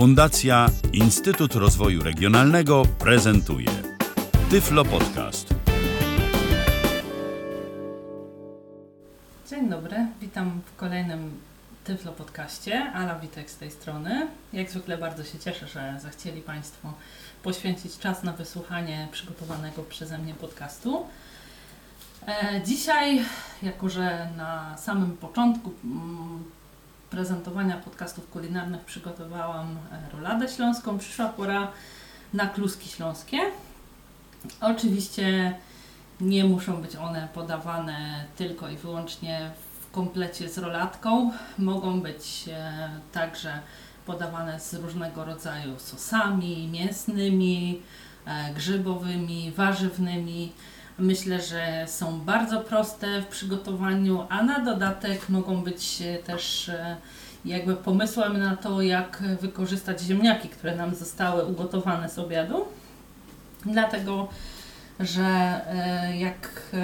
Fundacja Instytut Rozwoju Regionalnego prezentuje Tyflo Podcast. Dzień dobry, witam w kolejnym Tyflo Podcaście. Ala Witek z tej strony. Jak zwykle bardzo się cieszę, że zechcieli Państwo poświęcić czas na wysłuchanie przygotowanego przeze mnie podcastu. E, dzisiaj, jako że na samym początku mm, prezentowania podcastów kulinarnych przygotowałam e, roladę śląską, przyszła pora na kluski śląskie. Oczywiście nie muszą być one podawane tylko i wyłącznie w komplecie z rolatką. Mogą być e, także podawane z różnego rodzaju sosami mięsnymi, e, grzybowymi, warzywnymi. Myślę, że są bardzo proste w przygotowaniu, a na dodatek mogą być e, też e, jakby pomysłem na to, jak wykorzystać ziemniaki, które nam zostały ugotowane z obiadu. Dlatego, że e, jak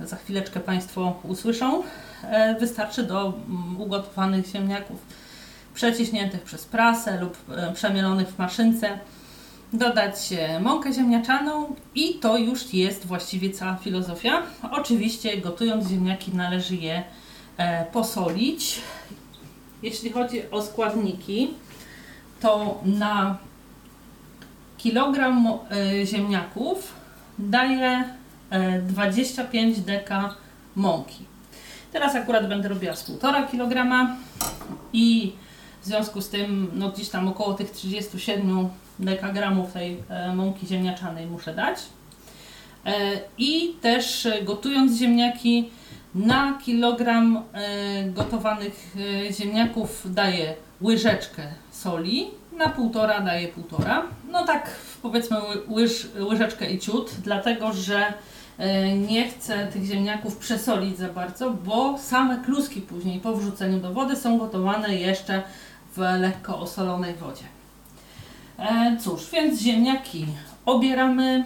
za chwileczkę Państwo usłyszą, wystarczy do mm, ugotowanych ziemniaków przeciśniętych przez prasę lub przemielonych w maszynce dodać mąkę ziemniaczaną i to już jest właściwie cała filozofia. Oczywiście gotując ziemniaki należy je e, posolić. Jeśli chodzi o składniki, to na kilogram e, ziemniaków daję 25 deka mąki. Teraz akurat będę robiła z 1,5 kg i w związku z tym no gdzieś tam około tych 37 dekagramów tej e, mąki ziemniaczanej muszę dać. E, I też gotując ziemniaki na kilogram e, gotowanych ziemniaków daję łyżeczkę soli, na półtora daję półtora. No tak powiedzmy łyż, łyżeczkę i ciut, dlatego że nie chcę tych ziemniaków przesolić za bardzo, bo same kluski później po wrzuceniu do wody są gotowane jeszcze w lekko osolonej wodzie. E, cóż, więc ziemniaki obieramy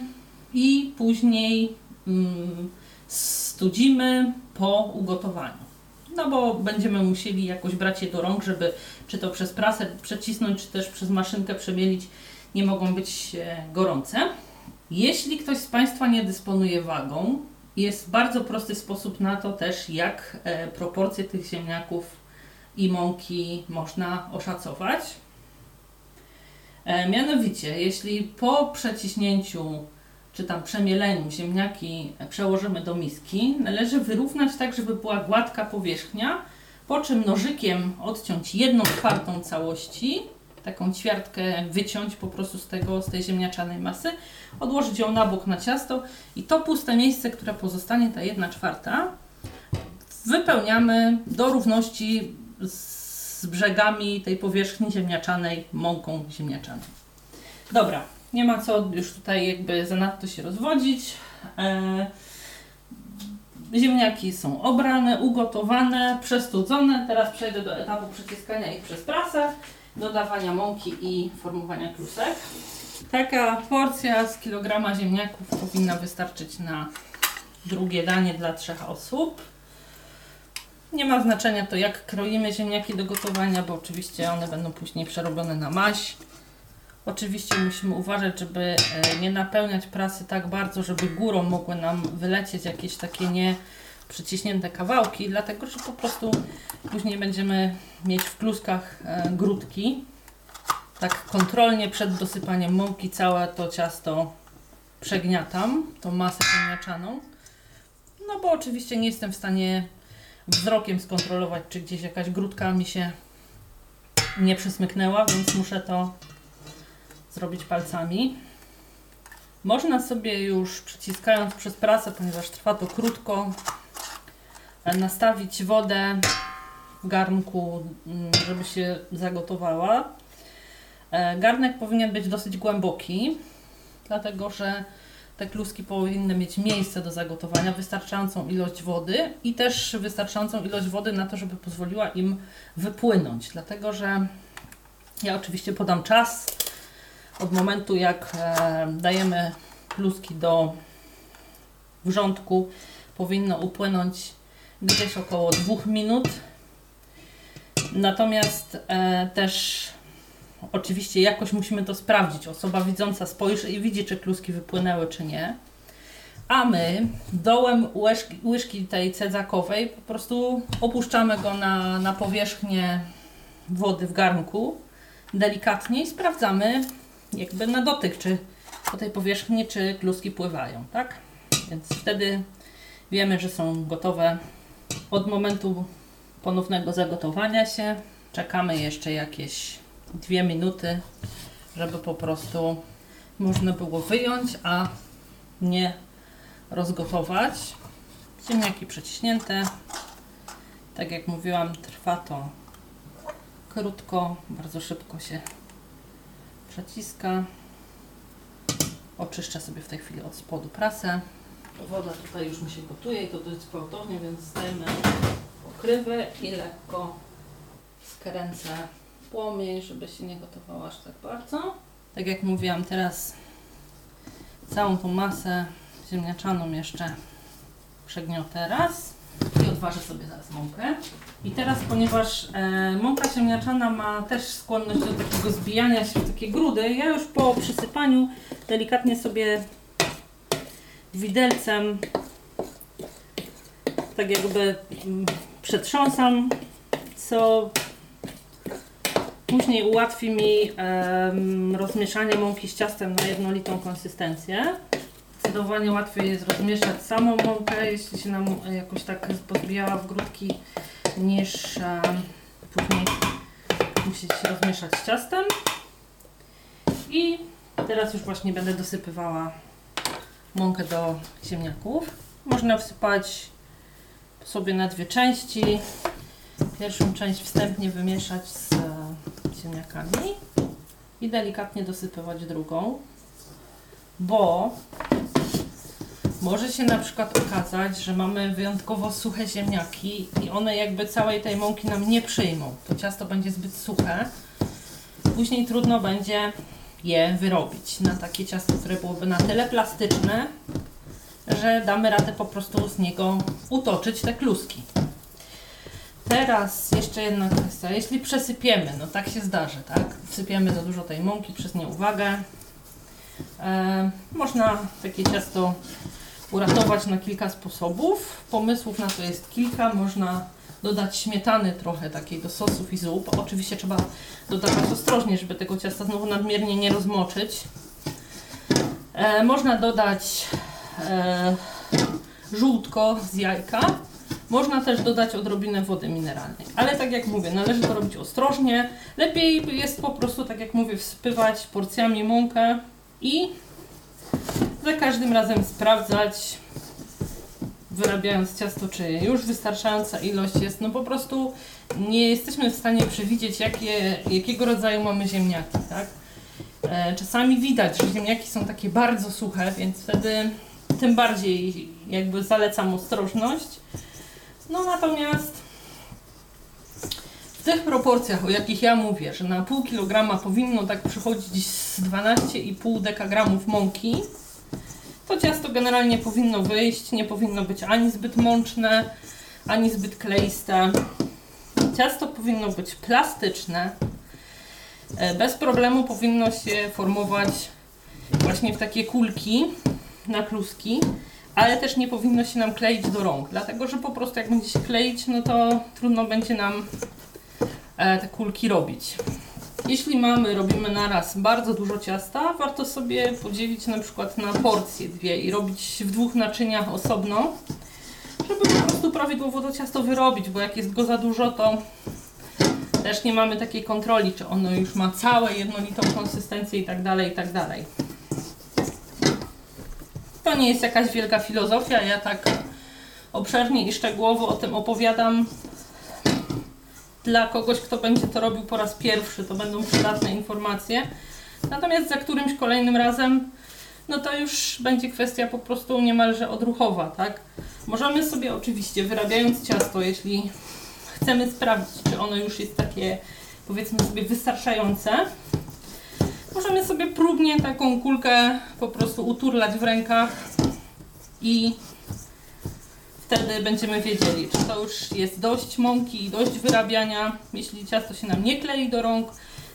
i później mm, studzimy po ugotowaniu. No bo będziemy musieli jakoś brać je do rąk, żeby czy to przez prasę przecisnąć, czy też przez maszynkę przemielić. Nie mogą być e, gorące. Jeśli ktoś z Państwa nie dysponuje wagą, jest bardzo prosty sposób na to też, jak e, proporcje tych ziemniaków i mąki można oszacować. E, mianowicie, jeśli po przeciśnięciu czy tam przemieleniu ziemniaki przełożymy do miski, należy wyrównać tak, żeby była gładka powierzchnia, po czym nożykiem odciąć jedną czwartą całości, taką ćwiartkę wyciąć po prostu z, tego, z tej ziemniaczanej masy, odłożyć ją na bok na ciasto i to puste miejsce, które pozostanie, ta jedna czwarta, wypełniamy do równości z z brzegami tej powierzchni ziemniaczanej mąką ziemniaczaną. Dobra, nie ma co już tutaj jakby zanadto się rozwodzić. E, ziemniaki są obrane, ugotowane, przestudzone. Teraz przejdę do etapu przeciskania ich przez prasę, dodawania mąki i formowania klusek. Taka porcja z kilograma ziemniaków powinna wystarczyć na drugie danie dla trzech osób. Nie ma znaczenia to, jak kroimy ziemniaki do gotowania, bo oczywiście one będą później przerobione na maś. Oczywiście musimy uważać, żeby e, nie napełniać prasy tak bardzo, żeby górą mogły nam wylecieć jakieś takie nie przyciśnięte kawałki, dlatego że po prostu później będziemy mieć w kluskach e, grudki. Tak kontrolnie przed dosypaniem mąki całe to ciasto przegniatam, tą masę ziemniaczaną. No bo oczywiście nie jestem w stanie wzrokiem skontrolować, czy gdzieś jakaś grudka mi się nie przysmyknęła, więc muszę to zrobić palcami. Można sobie już przyciskając przez prasę, ponieważ trwa to krótko, nastawić wodę w garnku, mm, żeby się zagotowała. E, garnek powinien być dosyć głęboki, dlatego że te kluski powinny mieć miejsce do zagotowania, wystarczającą ilość wody i też wystarczającą ilość wody na to, żeby pozwoliła im wypłynąć. Dlatego, że ja oczywiście podam czas od momentu, jak e, dajemy kluski do wrzątku, powinno upłynąć gdzieś około dwóch minut. Natomiast e, też oczywiście jakoś musimy to sprawdzić. Osoba widząca spojrzy i widzi, czy kluski wypłynęły, czy nie. A my dołem łyżki, łyżki tej cedzakowej po prostu opuszczamy go na, na powierzchnię wody w garnku delikatnie i sprawdzamy jakby na dotyk, czy po tej powierzchni, czy kluski pływają, tak? Więc wtedy wiemy, że są gotowe od momentu ponownego zagotowania się. Czekamy jeszcze jakieś dwie minuty, żeby po prostu można było wyjąć, a nie rozgotować. Ziemniaki przeciśnięte. Tak jak mówiłam, trwa to krótko, bardzo szybko się przeciska. Oczyszczę sobie w tej chwili od spodu prasę. Woda tutaj już mi się gotuje i to dość gwałtownie, więc zdejmę pokrywę i lekko skręcę płomień, żeby się nie gotowało aż tak bardzo. Tak jak mówiłam, teraz całą tą masę ziemniaczaną jeszcze przegniotę raz i odważę sobie zaraz mąkę. I teraz, ponieważ e, mąka ziemniaczana ma też skłonność do takiego zbijania się w takie grudy, ja już po przysypaniu delikatnie sobie widelcem tak jakby mm, przetrząsam, co później ułatwi mi em, rozmieszanie mąki z ciastem na jednolitą konsystencję. Zdecydowanie łatwiej jest rozmieszać samą mąkę, jeśli się nam jakoś tak pozbijała w grudki, niż em, później musieć rozmieszać z ciastem. I teraz już właśnie będę dosypywała mąkę do ziemniaków. Można wsypać sobie na dwie części. Pierwszą część wstępnie wymieszać z ziemniakami i delikatnie dosypywać drugą, bo może się na przykład okazać, że mamy wyjątkowo suche ziemniaki i one jakby całej tej mąki nam nie przyjmą. To ciasto będzie zbyt suche. Później trudno będzie je wyrobić na takie ciasto, które byłoby na tyle plastyczne, że damy radę po prostu z niego utoczyć te kluski. Teraz jeszcze jedna kwestia. Jeśli przesypiemy, no tak się zdarzy, tak? Wsypiemy za dużo tej mąki przez nieuwagę. E, można takie ciasto uratować na kilka sposobów. Pomysłów na to jest kilka. Można dodać śmietany trochę takiej do sosów i zup. Oczywiście trzeba dodawać ostrożnie, żeby tego ciasta znowu nadmiernie nie rozmoczyć. E, można dodać e, żółtko z jajka. Można też dodać odrobinę wody mineralnej. Ale tak jak mówię, należy to robić ostrożnie. Lepiej jest po prostu, tak jak mówię, wsypywać porcjami mąkę i za każdym razem sprawdzać, wyrabiając ciasto, czy już wystarczająca ilość jest. No po prostu nie jesteśmy w stanie przewidzieć, jakie, jakiego rodzaju mamy ziemniaki, tak? E, Czasami widać, że ziemniaki są takie bardzo suche, więc wtedy tym bardziej jakby zalecam ostrożność. No natomiast w tych proporcjach, o jakich ja mówię, że na pół kilograma powinno tak przychodzić z 12,5 dekagramów mąki, to ciasto generalnie powinno wyjść, nie powinno być ani zbyt mączne, ani zbyt kleiste. Ciasto powinno być plastyczne. E, Bez problemu powinno się formować właśnie w takie kulki na kluski, ale też nie powinno się nam kleić do rąk, dlatego że po prostu jak będzie się kleić, no to trudno będzie nam e, te kulki robić. Jeśli mamy, robimy naraz bardzo dużo ciasta, warto sobie podzielić na przykład na porcje dwie i robić w dwóch naczyniach osobno, żeby po prostu prawidłowo to ciasto wyrobić, bo jak jest go za dużo, to też nie mamy takiej kontroli, czy ono już ma całe jednolitą konsystencję i tak dalej, i tak dalej. To nie jest jakaś wielka filozofia, ja tak obszernie i szczegółowo o tym opowiadam dla kogoś, kto będzie to robił po raz pierwszy, to będą przydatne informacje. Natomiast za którymś kolejnym razem, no to już będzie kwestia po prostu niemalże odruchowa, tak? Możemy sobie oczywiście, wyrabiając ciasto, jeśli chcemy sprawdzić, czy ono już jest takie, powiedzmy sobie, wystarczające, możemy sobie próbnie taką kulkę po prostu uturlać w rękach i wtedy będziemy wiedzieli, czy to już jest dość mąki i dość wyrabiania. Jeśli ciasto się nam nie klei do rąk,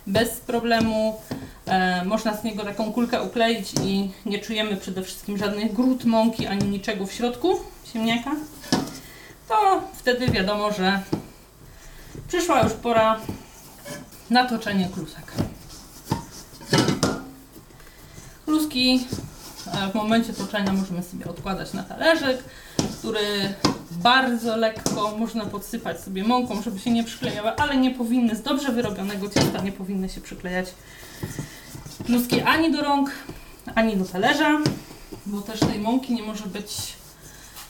bez problemu. E, można z niego taką kulkę ukleić i nie czujemy przede wszystkim żadnych grud mąki ani niczego w środku ziemniaka. To wtedy wiadomo, że przyszła już pora na toczenie klusek. E, w momencie toczenia możemy sobie odkładać na talerzyk, który bardzo lekko można podsypać sobie mąką, żeby się nie przyklejały, ale nie powinny z dobrze wyrobionego ciasta nie powinny się przyklejać kluski ani do rąk, ani do talerza, bo też tej mąki nie może być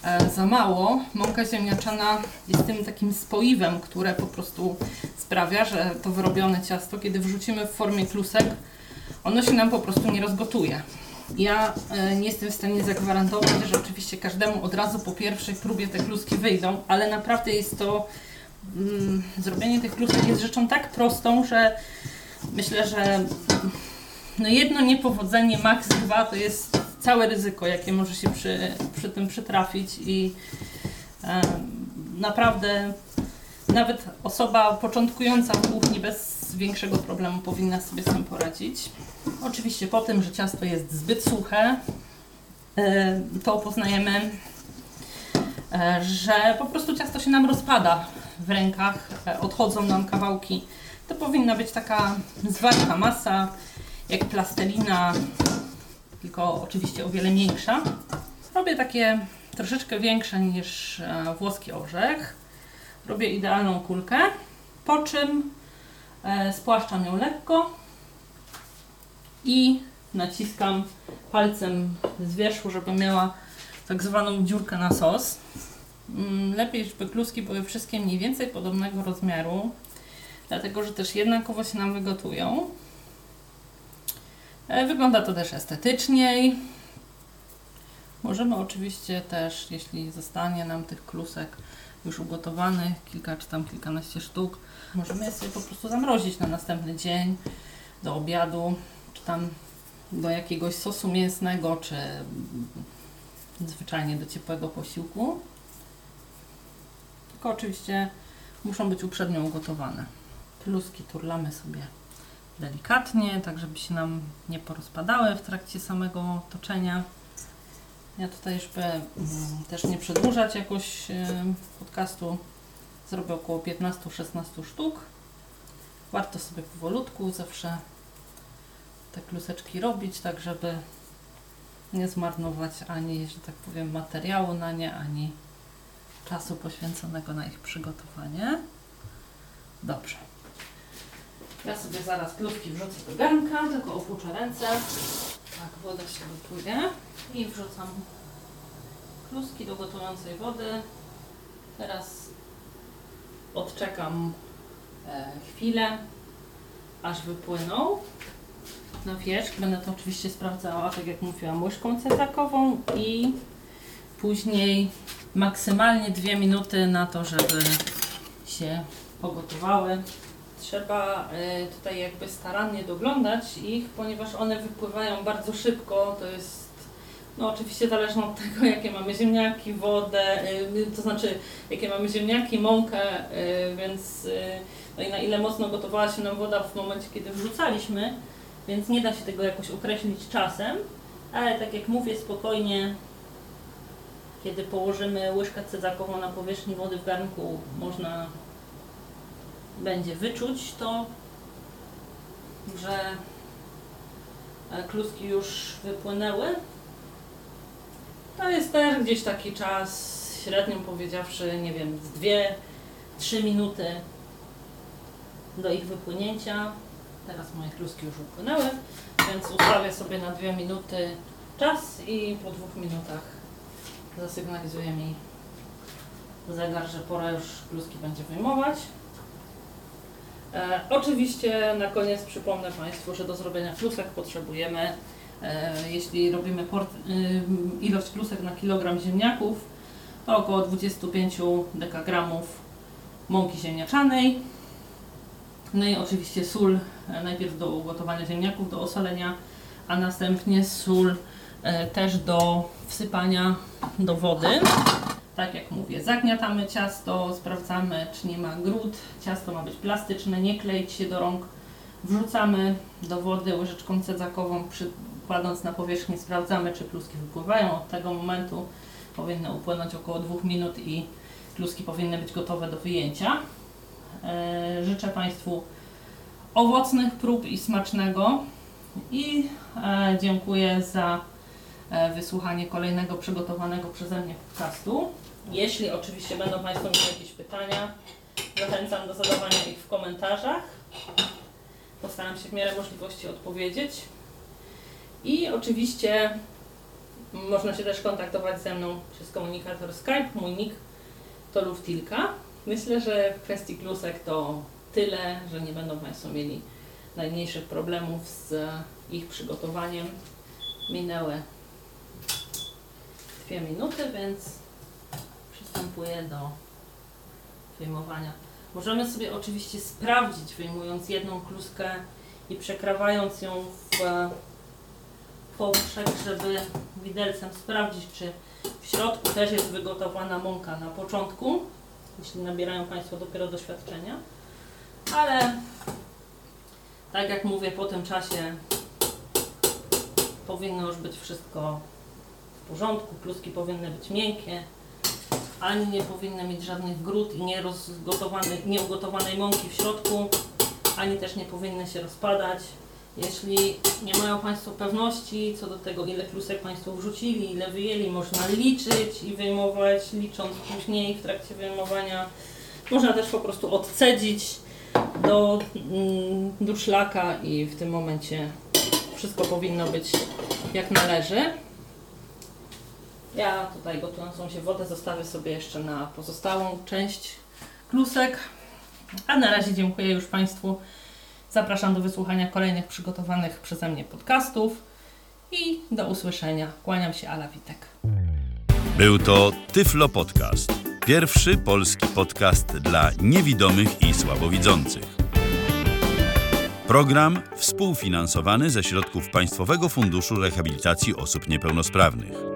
e, za mało. Mąka ziemniaczana jest tym takim spoiwem, które po prostu sprawia, że to wyrobione ciasto, kiedy wrzucimy w formie klusek, ono się nam po prostu nie rozgotuje. Ja e, nie jestem w stanie zagwarantować, że oczywiście każdemu od razu po pierwszej próbie te kluski wyjdą, ale naprawdę jest to. Mm, zrobienie tych klusek jest rzeczą tak prostą, że myślę, że no jedno niepowodzenie, maks dwa to jest całe ryzyko, jakie może się przy, przy tym przytrafić i e, naprawdę nawet osoba początkująca w kuchni bez większego problemu powinna sobie z tym poradzić. Oczywiście po tym, że ciasto jest zbyt suche, e, to poznajemy, e, że po prostu ciasto się nam rozpada w rękach, e, odchodzą nam kawałki. To powinna być taka zwarta masa, jak plastelina, tylko oczywiście o wiele większa. Robię takie troszeczkę większe niż włoski orzech. Robię idealną kulkę, po czym spłaszczam ją lekko i naciskam palcem z wierzchu, żeby miała tak zwaną dziurkę na sos. Mm, lepiej, żeby kluski były wszystkie mniej więcej podobnego rozmiaru, dlatego że też jednakowo się nam wygotują. E, wygląda to też estetyczniej. Możemy oczywiście też, jeśli zostanie nam tych klusek już ugotowanych, kilka czy tam kilkanaście sztuk, możemy je sobie po prostu zamrozić na następny dzień do obiadu tam do jakiegoś sosu mięsnego, czy zwyczajnie do ciepłego posiłku. Tylko oczywiście muszą być uprzednio ugotowane. Pluski turlamy sobie delikatnie, tak żeby się nam nie porozpadały w trakcie samego toczenia. Ja tutaj, żeby mm, też nie przedłużać jakoś podcastu, zrobię około 15-16 sztuk. Warto sobie powolutku zawsze te kluseczki robić, tak żeby nie zmarnować ani, że tak powiem, materiału na nie, ani czasu poświęconego na ich przygotowanie. Dobrze. Ja sobie zaraz kluski wrzucę do garnka, tylko opłuczę ręce. Tak, woda się gotuje. I wrzucam kluski do gotującej wody. Teraz odczekam e, chwilę, aż wypłyną na wierzch. Będę to oczywiście sprawdzała, tak jak mówiłam, łyżką cezakową i później maksymalnie dwie minuty na to, żeby się pogotowały. Trzeba y, tutaj jakby starannie doglądać ich, ponieważ one wypływają bardzo szybko. To jest no oczywiście zależne od tego, jakie mamy ziemniaki, wodę, y, to znaczy jakie mamy ziemniaki, mąkę, y, więc no i na ile mocno gotowała się nam woda w momencie, kiedy wrzucaliśmy, więc nie da się tego jakoś określić czasem, ale tak jak mówię, spokojnie, kiedy położymy łyżkę cezakową na powierzchni wody w garnku, można będzie wyczuć to, że e, kluski już wypłynęły. To jest też gdzieś taki czas, średnio powiedziawszy, nie wiem, z 2-3 minuty do ich wypłynięcia. Teraz moje kluski już upłynęły, więc ustawię sobie na dwie minuty czas i po dwóch minutach zasygnalizuje mi zegar, że pora już kluski będzie wyjmować. E, oczywiście na koniec przypomnę Państwu, że do zrobienia klusek potrzebujemy, e, jeśli robimy port, e, ilość klusek na kilogram ziemniaków, to około 25 dekagramów mąki ziemniaczanej, no i oczywiście sól e, najpierw do ugotowania ziemniaków, do osolenia, a następnie sól e, też do wsypania do wody. Tak jak mówię, zagniatamy ciasto, sprawdzamy czy nie ma grud. Ciasto ma być plastyczne, nie kleić się do rąk, Wrzucamy do wody łyżeczką cedzakową, przykładąc na powierzchnię, sprawdzamy, czy kluski wypływają. Od tego momentu powinny upłynąć około 2 minut i kluski powinny być gotowe do wyjęcia. E, Życzę Państwu owocnych prób i smacznego i e, dziękuję za e, wysłuchanie kolejnego przygotowanego przeze mnie podcastu. Jeśli oczywiście będą Państwo mieli jakieś pytania, zachęcam do zadawania ich w komentarzach. Postaram się w miarę możliwości odpowiedzieć. I oczywiście można się też kontaktować ze mną przez komunikator Skype. Mój nick to Luftilka. Myślę, że w kwestii klusek to tyle, że nie będą Państwo mieli najmniejszych problemów z ich przygotowaniem. Minęły dwie minuty, więc przystępuję do wyjmowania. Możemy sobie oczywiście sprawdzić, wyjmując jedną kluskę i przekrawając ją w powszech, żeby widelcem sprawdzić, czy w środku też jest wygotowana mąka na początku, jeśli nabierają Państwo dopiero doświadczenia. Ale tak jak mówię, po tym czasie powinno już być wszystko w porządku, kluski powinny być miękkie, ani nie powinny mieć żadnych grud i nieugotowanej mąki w środku, ani też nie powinny się rozpadać. Jeśli nie mają Państwo pewności co do tego, ile klusek Państwo wrzucili, ile wyjęli, można liczyć i wyjmować, licząc później w trakcie wyjmowania. Można też po prostu odcedzić do mm, durszlaka i w tym momencie wszystko powinno być jak należy. Ja tutaj gotującą się wodę zostawię sobie jeszcze na pozostałą część klusek. A na razie dziękuję już Państwu. Zapraszam do wysłuchania kolejnych przygotowanych przeze mnie podcastów i do usłyszenia. Kłaniam się, Ala Witek. Był to Tyflo Podcast. Pierwszy polski podcast dla niewidomych i słabowidzących. Program współfinansowany ze środków Państwowego Funduszu Rehabilitacji Osób Niepełnosprawnych.